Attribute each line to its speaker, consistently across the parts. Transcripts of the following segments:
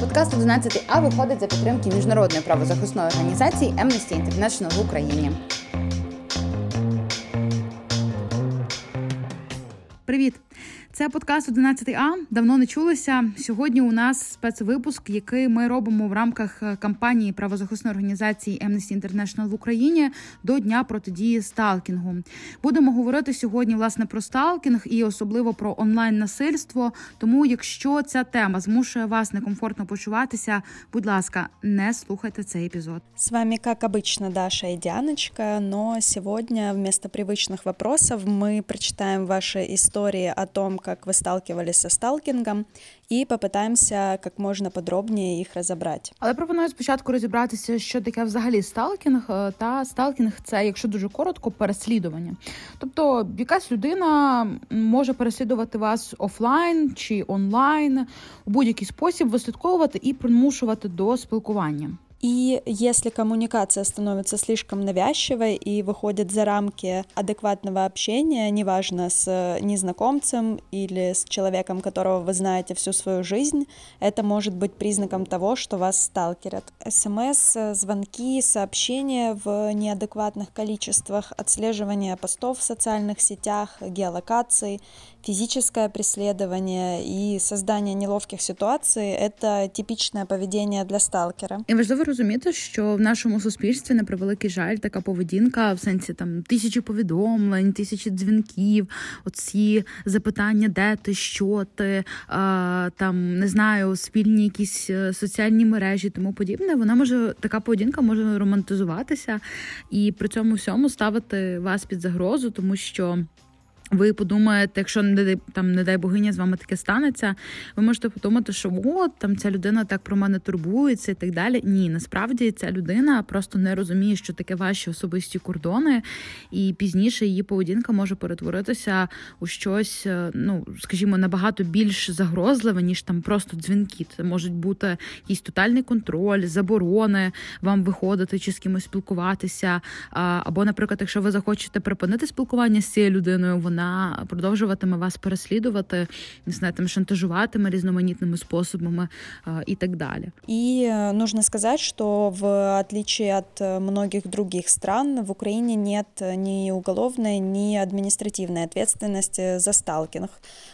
Speaker 1: Подкаст 11 А виходить за підтримки міжнародної правозахисної організації Amnesty International в Україні. Привіт! Це подкаст 11А. Давно не чулися. Сьогодні у нас спецвипуск, який ми робимо в рамках е, кампанії правозахисної організації Amnesty International в Україні до дня протидії сталкінгу. Будемо говорити сьогодні власне про сталкінг і особливо про онлайн насильство. Тому, якщо ця тема змушує вас некомфортно почуватися, будь ласка, не слухайте цей епізод.
Speaker 2: З вами, як обычно, Даша і Діаночка. Но сьогодні вместо привычных вопросов ми прочитаємо ваші історії о том, как вы сталкивались со сталкингом, і попитаємося як можна подробніше їх розібрати.
Speaker 1: Але пропоную спочатку розібратися, що таке взагалі сталкінг. Е, та сталкінг це, якщо дуже коротко, переслідування. Тобто, якась людина може переслідувати вас офлайн чи онлайн у будь-який спосіб вислідковувати і примушувати до спілкування.
Speaker 2: И если коммуникация становится слишком навязчивой и выходит за рамки адекватного общения, неважно с незнакомцем или с человеком, которого вы знаете всю свою жизнь, это может быть признаком того, что вас сталкерят. СМС, звонки, сообщения в неадекватных количествах, отслеживание постов в социальных сетях, геолокаций, физическое преследование и создание неловких ситуаций — это типичное поведение для сталкера.
Speaker 1: И важливо розуміти, що в нашому суспільстві на превеликий жаль така поведінка в сенсі там тисячі повідомлень, тисячі дзвінків, оці запитання, де ти, що ти, а, там не знаю, спільні якісь е, соціальні мережі, тому подібне. Вона може така поведінка може романтизуватися і при цьому всьому ставити вас під загрозу, тому що. Ви подумаєте, якщо не там, не дай богиня з вами таке станеться, ви можете подумати, що от там ця людина так про мене турбується і так далі. Ні, насправді ця людина просто не розуміє, що таке ваші особисті кордони, і пізніше її поведінка може перетворитися у щось, е, ну скажімо, набагато більш загрозливе, ніж там просто дзвінки. Це можуть бути якийсь тотальний контроль, заборони вам виходити чи з кимось спілкуватися. Або, наприклад, якщо ви захочете припинити спілкування з цією людиною, вона вона продовжуватиме вас переслідувати, не знаю, там шантажуватиме різноманітними способами и так далее.
Speaker 2: И э, нужно сказать, что в отличие от э, многих других стран, в Украине нет ни уголовной, ни административной ответственности за сталкинг.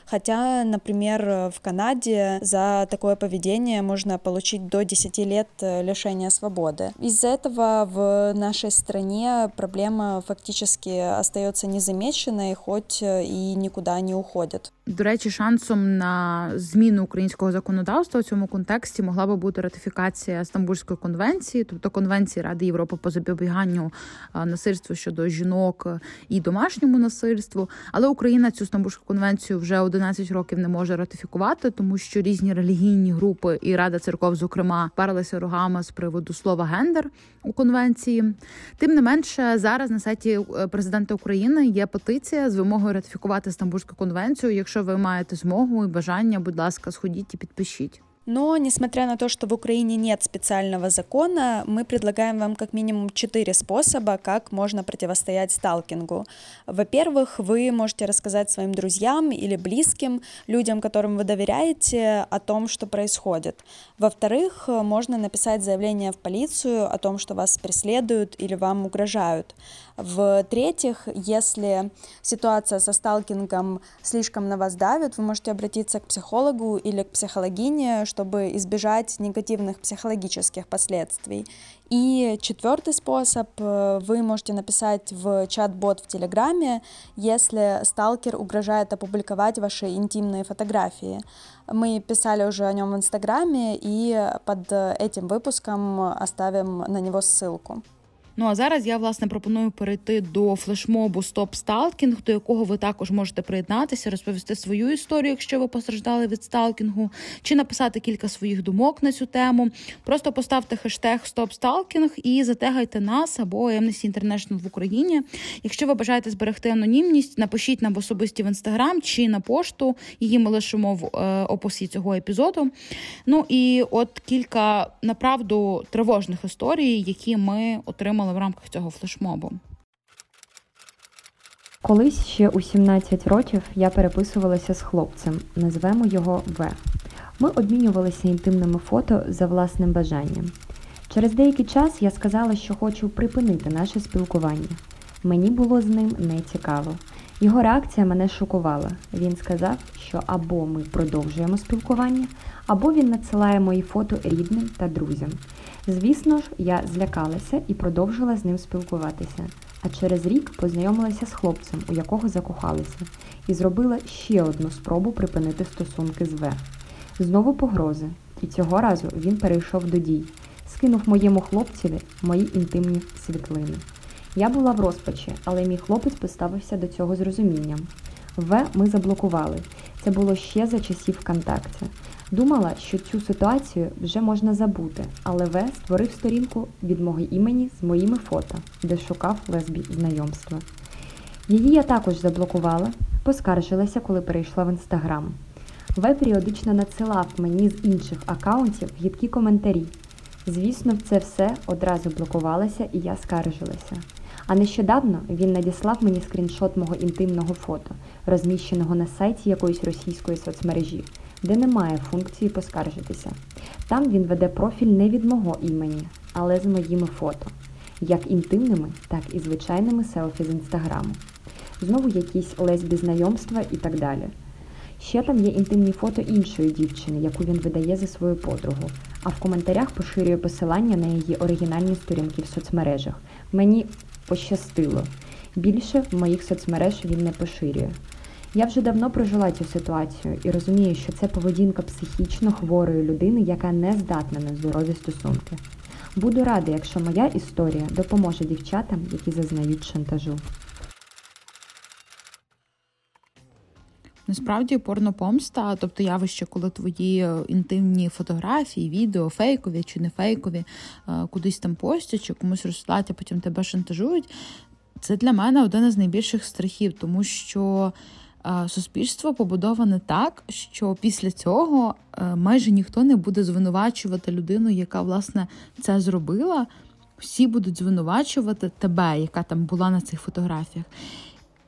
Speaker 2: Хотя, например, в Канаде за такое поведение можно получить до 10 лет э, лишения свободы. Из-за этого в нашей стране проблема фактически остается незамеченной, хоть живуть і нікуди не уходять.
Speaker 1: До речі, шансом на зміну українського законодавства в цьому контексті могла би бути ратифікація Стамбульської конвенції, тобто конвенції Ради Європи по запобіганню насильству щодо жінок і домашньому насильству. Але Україна цю Стамбульську конвенцію вже 11 років не може ратифікувати, тому що різні релігійні групи і Рада церков, зокрема, парилися рогами з приводу слова гендер у конвенції. Тим не менше, зараз на сайті е, президента України є петиція з вимогою ратифікувати Стамбульську конвенцію. Якщо ви маєте змогу і бажання, будь ласка, сходіть і підпишіть.
Speaker 2: Но, несмотря на то, что в Украине нет специального закона, мы предлагаем вам как минимум четыре способа, как можно противостоять сталкингу. Во-первых, вы можете рассказать своим друзьям или близким, людям, которым вы доверяете, о том, что происходит. Во-вторых, можно написать заявление в полицию о том, что вас преследуют или вам угрожают. В-третьих, если ситуация со сталкингом слишком на вас давит, вы можете обратиться к психологу или к психологине, чтобы избежать негативных психологических последствий. И четвертый способ, э, вы можете написать в чат-бот в Телеграме, если сталкер угрожает опубликовать ваши интимные фотографии. Мы писали уже о нем в Инстаграме, и под этим выпуском оставим на него ссылку.
Speaker 1: Ну а зараз я власне пропоную перейти до флешмобу Стоп Сталкінг, до якого ви також можете приєднатися, розповісти свою історію, якщо ви постраждали від сталкінгу, чи написати кілька своїх думок на цю тему. Просто поставте хештег Стоп Сталкінг і затегайте нас або Amnesty International в Україні. Якщо ви бажаєте зберегти анонімність, напишіть нам особисті в інстаграм чи на пошту. Її ми лишимо в е, описі цього епізоду. Ну і от кілька направду тривожних історій, які ми отримали в рамках цього флешмобу.
Speaker 3: Колись ще у 17 років я переписувалася з хлопцем, назвемо його В. Ми обмінювалися інтимними фото за власним бажанням. Через деякий час я сказала, що хочу припинити наше спілкування. Мені було з ним не цікаво. Його реакція мене шокувала. Він сказав, що або ми продовжуємо спілкування, або він надсилає мої фото рідним та друзям. Звісно ж, я злякалася і продовжила з ним спілкуватися. А через рік познайомилася з хлопцем, у якого закохалася, і зробила ще одну спробу припинити стосунки з В. Знову погрози, і цього разу він перейшов до дій, скинув моєму хлопцеві мої інтимні світлини. Я була в розпачі, але мій хлопець поставився до цього з розумінням. В ми заблокували. Це було ще за часів ВКонтакті. Думала, що цю ситуацію вже можна забути, але В створив сторінку від мого імені з моїми фото, де шукав лесбі знайомства. Її я також заблокувала, поскаржилася, коли перейшла в інстаграм. В періодично надсилав мені з інших акаунтів гідкі коментарі. Звісно, це все одразу блокувалося і я скаржилася. А нещодавно він надіслав мені скріншот мого інтимного фото, розміщеного на сайті якоїсь російської соцмережі, де немає функції поскаржитися. Там він веде профіль не від мого імені, але з моїми фото, як інтимними, так і звичайними селфі з інстаграму. Знову якісь лесбі знайомства і так далі. Ще там є інтимні фото іншої дівчини, яку він видає за свою подругу, а в коментарях поширює посилання на її оригінальні сторінки в соцмережах. Мені пощастило. Більше в моїх соцмереж він не поширює. Я вже давно прожила цю ситуацію і розумію, що це поведінка психічно хворої людини, яка не здатна на здорові стосунки. Буду рада, якщо моя історія допоможе дівчатам, які зазнають шантажу.
Speaker 1: Насправді порнопомста, тобто явище, коли твої інтимні фотографії, відео, фейкові чи не фейкові, е, кудись там постять, чи комусь розсилають, а потім тебе шантажують. Це для мене один із найбільших страхів, тому що е, суспільство побудоване так, що після цього е, майже ніхто не буде звинувачувати людину, яка власне це зробила. Всі будуть звинувачувати тебе, яка там була на цих фотографіях.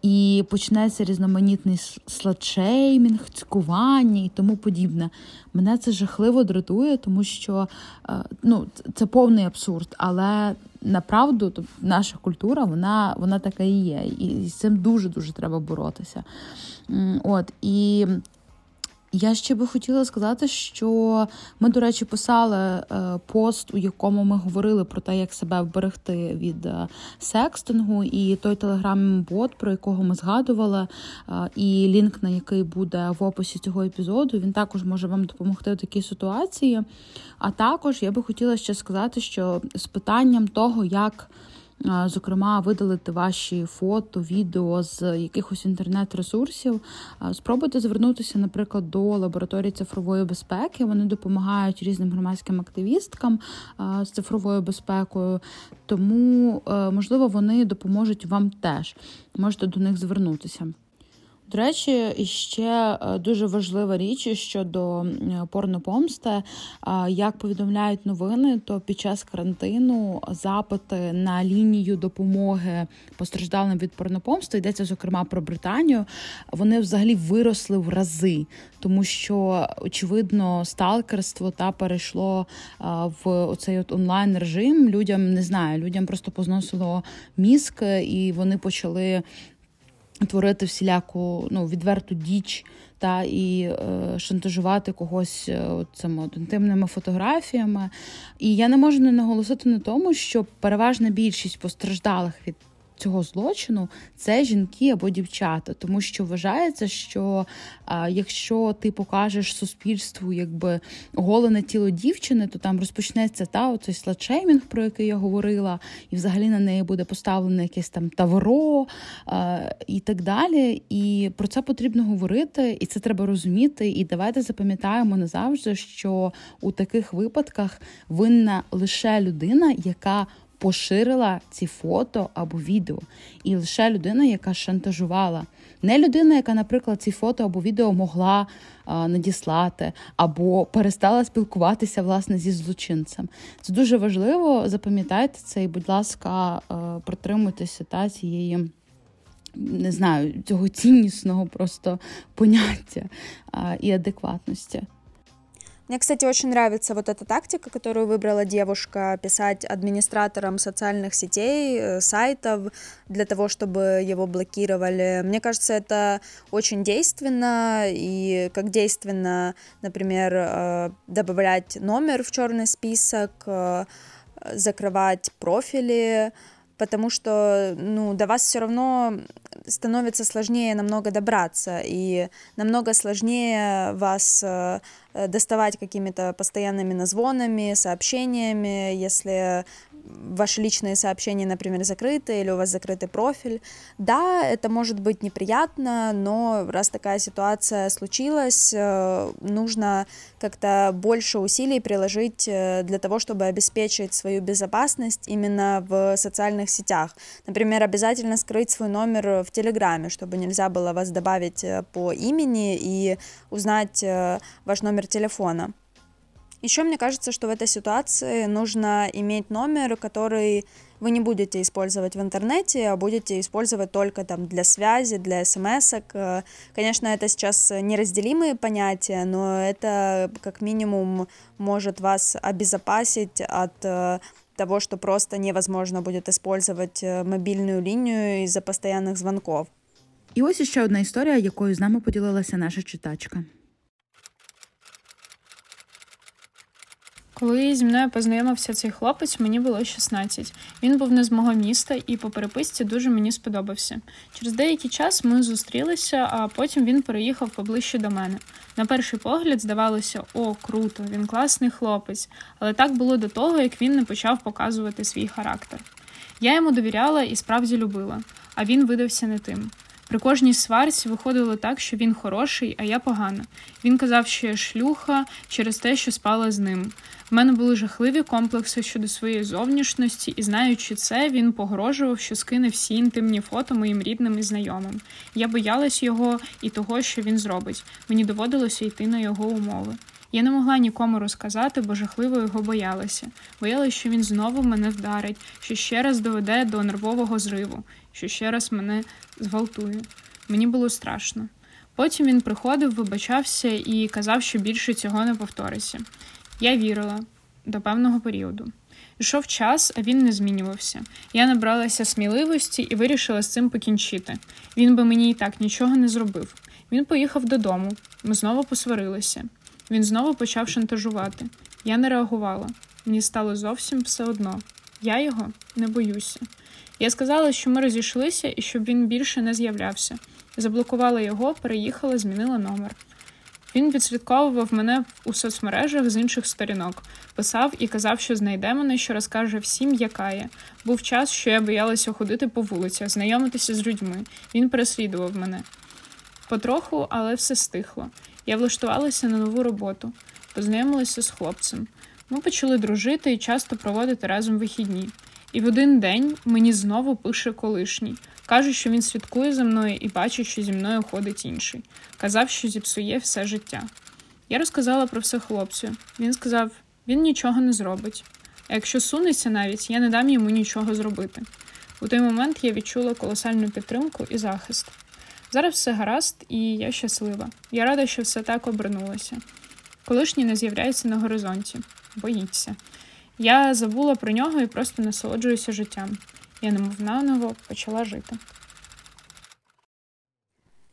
Speaker 1: І почнеться різноманітний сладшеймінг, цькування і тому подібне. Мене це жахливо дратує, тому що е, ну, це повний абсурд. Але направду наша культура вона вона така і є. І з цим дуже дуже треба боротися. От і я ще би хотіла сказати, що ми, до речі, писали е, пост, у якому ми говорили про те, як себе вберегти від е, секстингу, і той телеграм-бот, про якого ми згадували, е, і лінк на який буде в описі цього епізоду, він також може вам допомогти в такій ситуації. А також я би хотіла ще сказати, що з питанням того, як зокрема, видалити ваші фото, відео з якихось інтернет-ресурсів. Спробуйте звернутися, наприклад, до лабораторії цифрової безпеки. Вони допомагають різним громадським активісткам з цифровою безпекою, тому, е, можливо, вони допоможуть вам теж. Можете до них звернутися. До речі, ще е, дуже важлива річ щодо порнопомсти. Як повідомляють новини, то під час карантину запити на лінію допомоги постраждалим від порнопомсти йдеться зокрема про Британію. Вони взагалі виросли в рази, тому що очевидно сталкерство та перейшло в оцей от онлайн режим. Людям не знаю, людям просто позносило мізк, і вони почали творити всіляку ну, відверту діч та і е, шантажувати когось саме цими інтимними фотографіями. І я не можу не наголосити на тому, що переважна більшість постраждалих від цього злочину це жінки або дівчата, тому що вважається, що а, якщо ти покажеш суспільству якби голене тіло дівчини, то там розпочнеться та оцей сладшеймінг, про який я говорила, і взагалі на неї буде поставлене якесь там тавро а, і так далі. І про це потрібно говорити, і це треба розуміти. І давайте запам'ятаємо назавжди, що у таких випадках винна лише людина, яка поширила ці фото або відео. І лише людина, яка шантажувала. Не людина, яка, наприклад, ці фото або відео могла а, надіслати, або перестала спілкуватися власне зі злочинцем. Це дуже важливо. Запам'ятайте це і, будь ласка, протримуйтеся та цієї. Не знаю, цього ціннісного просто поняття а, і адекватності.
Speaker 2: Мне, кстати, очень нравится вот эта тактика, которую выбрала девушка, писать администраторам социальных сетей, э, сайтов, для того, чтобы его блокировали. Мне кажется, это очень действенно, и как действенно, например, э, добавлять номер в черный список, э, закрывать профили, потому что ну, до вас все равно становится сложнее намного добраться, и намного сложнее вас э, доставать какими-то постоянными назвонами, сообщениями, если ваши личные сообщения, например, закрыты или у вас закрытый профиль. Да, это может быть неприятно, но раз такая ситуация случилась, э, нужно как-то больше усилий приложить э, для того, чтобы обеспечить свою безопасность именно в социальных сетях. Например, обязательно скрыть свой номер в Телеграме, чтобы нельзя было вас добавить э, по имени и узнать ваш номер телефона. Еще мне кажется, что в этой ситуации нужно иметь номер, который вы не будете использовать в интернете, а будете использовать только там для связи, для смс -ок. Конечно, это сейчас неразделимые понятия, но это как минимум может вас обезопасить от э, того, что просто невозможно будет использовать э, мобильную линию из-за постоянных звонков.
Speaker 1: І ось ще одна історія, якою з нами поділилася наша читачка.
Speaker 4: Коли зі мною познайомився цей хлопець, мені було 16. Він був не з мого міста і по переписці дуже мені сподобався. Через деякий час ми зустрілися, а потім він переїхав поближче до мене. На перший погляд здавалося, о, круто, він класний хлопець, але так було до того, як він не почав показувати свій характер. Я йому довіряла і справді любила, а він видався не тим. При кожній сварці виходило так, що він хороший, а я погана. Він казав, що я шлюха через те, що спала з ним. В мене були жахливі комплекси щодо своєї зовнішності, і знаючи це, він погрожував, що скине всі інтимні фото моїм рідним і знайомим. Я боялась його і того, що він зробить. Мені доводилося йти на його умови. Я не могла нікому розказати, бо жахливо його боялася. Боялася, що він знову мене вдарить, що ще раз доведе до нервового зриву, що ще раз мене зґвалтує. Мені було страшно. Потім він приходив, вибачався і казав, що більше цього не повториться. Я вірила до певного періоду. Йшов час, а він не змінювався. Я набралася сміливості і вирішила з цим покінчити. Він би мені і так нічого не зробив. Він поїхав додому, ми знову посварилися. Він знову почав шантажувати. Я не реагувала. Мені стало зовсім все одно. Я його не боюся. Я сказала, що ми розійшлися і щоб він більше не з'являвся. Заблокувала його, переїхала, змінила номер. Він відслідковував мене у соцмережах з інших сторінок, писав і казав, що знайде мене, що розкаже всім, яка є. Був час, що я боялася ходити по вулицях, знайомитися з людьми. Він переслідував мене. Потроху, але все стихло. Я влаштувалася на нову роботу, познайомилася з хлопцем. Ми почали дружити і часто проводити разом вихідні. І в один день мені знову пише колишній. Каже, що він слідкує за мною і бачить, що зі мною ходить інший. Казав, що зіпсує все життя. Я розказала про все хлопцю. Він сказав: він нічого не зробить. А якщо сунеться навіть, я не дам йому нічого зробити. У той момент я відчула колосальну підтримку і захист. Зараз все гаразд, і я щаслива. Я рада, що все так обернулося. Колишній не з'являється на горизонті, боїться. Я забула про нього і просто насолоджуюся життям. Я немов наново почала жити.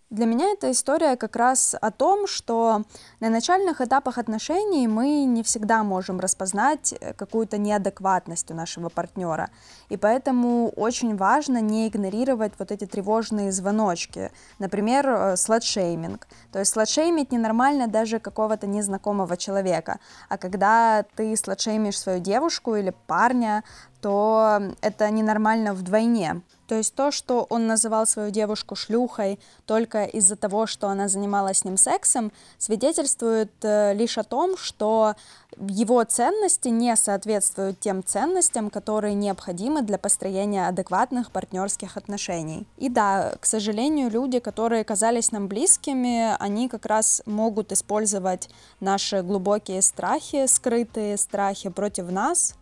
Speaker 2: Для меня эта история как раз о том, что на начальных этапах отношений мы не всегда можем распознать э, какую-то неадекватность у нашего партнера. И поэтому очень важно не игнорировать вот эти тревожные звоночки. Например, э, сладшейминг. То есть сладшеймить ненормально даже какого-то незнакомого человека. А когда ты сладшеймишь свою девушку или парня, то это ненормально вдвойне. То есть то, что он называл свою девушку шлюхой только из-за того, что она занималась с ним сексом, свидетельствует э, лишь о том, что его ценности не соответствуют тем ценностям, которые необходимы для построения адекватных партнерских отношений. И да, к сожалению, люди, которые казались нам близкими, они как раз могут использовать наши глубокие страхи, скрытые страхи против нас,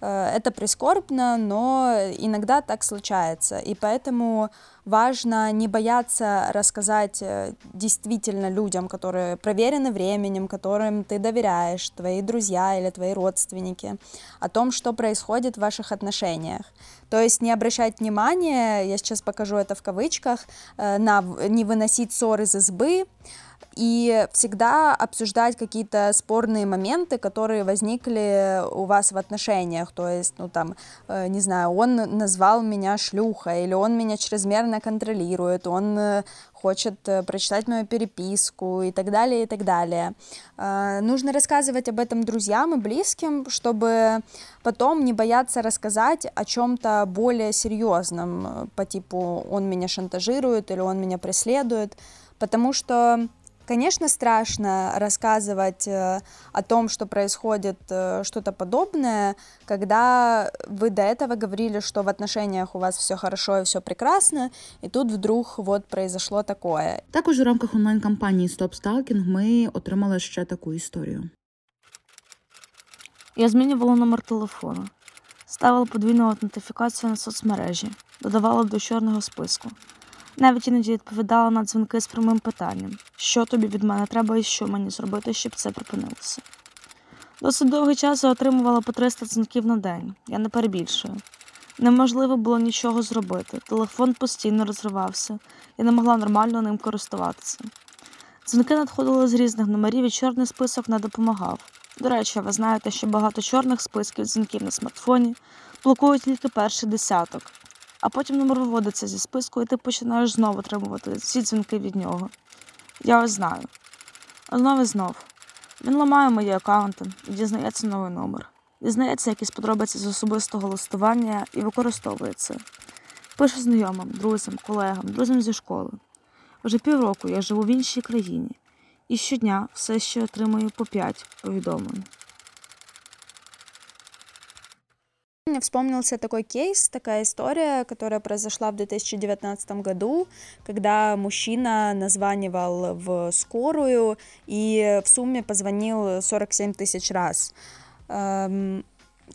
Speaker 2: это прискорбно, но иногда так случается. И поэтому важно не бояться рассказать э, действительно людям, которые проверены временем, которым ты доверяешь, твои друзья или твои родственники, о том, что происходит в ваших отношениях. То есть не обращать внимания, я сейчас покажу это в кавычках, э, на не выносить ссор из избы, и всегда обсуждать какие-то спорные моменты, которые возникли у вас в отношениях, то есть, ну там, э, не знаю, он назвал меня шлюхой, или он меня чрезмерно контролирует, он э, хочет э, прочитать мою переписку и так далее, и так далее. Нужно рассказывать об этом друзьям и близким, чтобы потом не бояться рассказать о чем-то более серьезном, по типу он меня шантажирует или он меня преследует, потому что Конечно, страшно рассказывать э, о том, что происходит э, что-то подобное, когда вы до этого говорили, что в отношениях у вас все хорошо и все прекрасно, і тут вдруг вот произошло такое.
Speaker 1: Також у рамках онлайн-кампанії Stop Stalking ми отримали ще таку історію.
Speaker 5: Я змінювала номер телефону, ставила подвійну аутентифікацію на соцмережі, додавала до чорного списку. Навіть іноді відповідала на дзвінки з прямим питанням, що тобі від мене треба і що мені зробити, щоб це припинилося. Досить довгий час я отримувала по 300 дзвінків на день, я не перебільшую. Неможливо було нічого зробити. Телефон постійно розривався, я не могла нормально ним користуватися. Дзвінки надходили з різних номерів і чорний список не допомагав. До речі, ви знаєте, що багато чорних списків дзвінків на смартфоні блокують тільки перший десяток, а потім номер виводиться зі списку, і ти починаєш знову отримувати всі дзвінки від нього. Я ось знаю. Знов і знов. Він ламає мої аккаунти і дізнається новий номер. Дізнається якісь подробиці з особистого листування і використовує це. Пише знайомим, друзям, колегам, друзям зі школи. Вже півроку я живу в іншій країні, і щодня все ще отримую по 5 повідомлень.
Speaker 2: Мне вспомнился такой кейс, такая история, которая произошла в 2019 году, когда мужчина названивал в скорую и в сумме позвонил 47 тысяч раз.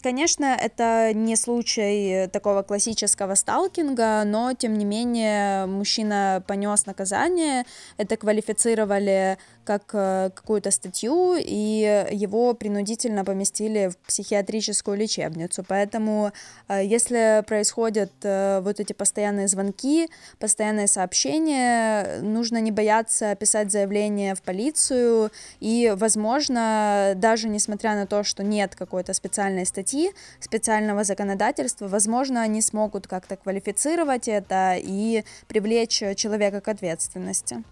Speaker 2: Конечно, это не случай такого классического сталкинга, но тем не менее мужчина понес наказание, это квалифицировали как э, какую-то статью, и его принудительно поместили в психиатрическую лечебницу. Поэтому, э, если происходят э, вот эти постоянные звонки, постоянные сообщения, нужно не бояться писать заявление в полицию, и, возможно, даже несмотря на то, что нет какой-то специальной статьи, специального законодательства, возможно, они смогут как-то квалифицировать это и привлечь человека к ответственности.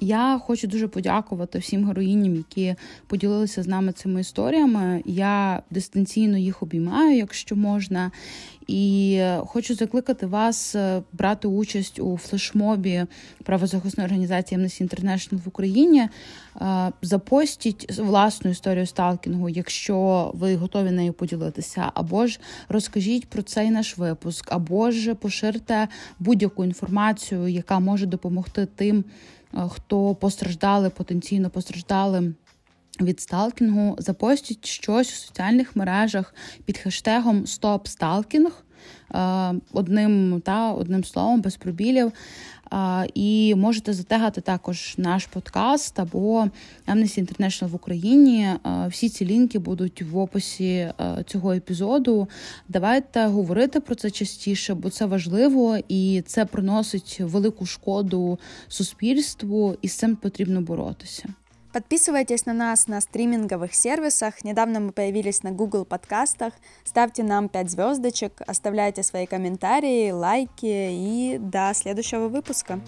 Speaker 1: Я хочу дуже подякувати всім героїням, які поділилися з нами цими історіями. Я дистанційно їх обіймаю, якщо можна. І хочу закликати вас е, брати участь у флешмобі правозахисної організації Amnesty International в Україні. Е, запостіть власну історію сталкінгу, якщо ви готові нею поділитися, або ж розкажіть про цей наш випуск, або ж поширте будь-яку інформацію, яка може допомогти тим. Е, хто постраждали, потенційно постраждали. Від сталкінгу запостіть щось у соціальних мережах під хештегом «Стоп е, одним та одним словом, без пробілів. Е, і можете затегати також наш подкаст або Amnesty International в Україні. Всі ці лінки будуть в описі цього епізоду. Давайте говорити про це частіше, бо це важливо і це приносить велику шкоду суспільству, і з цим потрібно боротися.
Speaker 2: Подписывайтесь на нас на стриминговых сервисах. Недавно мы появились на Google подкастах. Ставьте нам 5 звездочек, оставляйте свои комментарии, лайки и до следующего выпуска.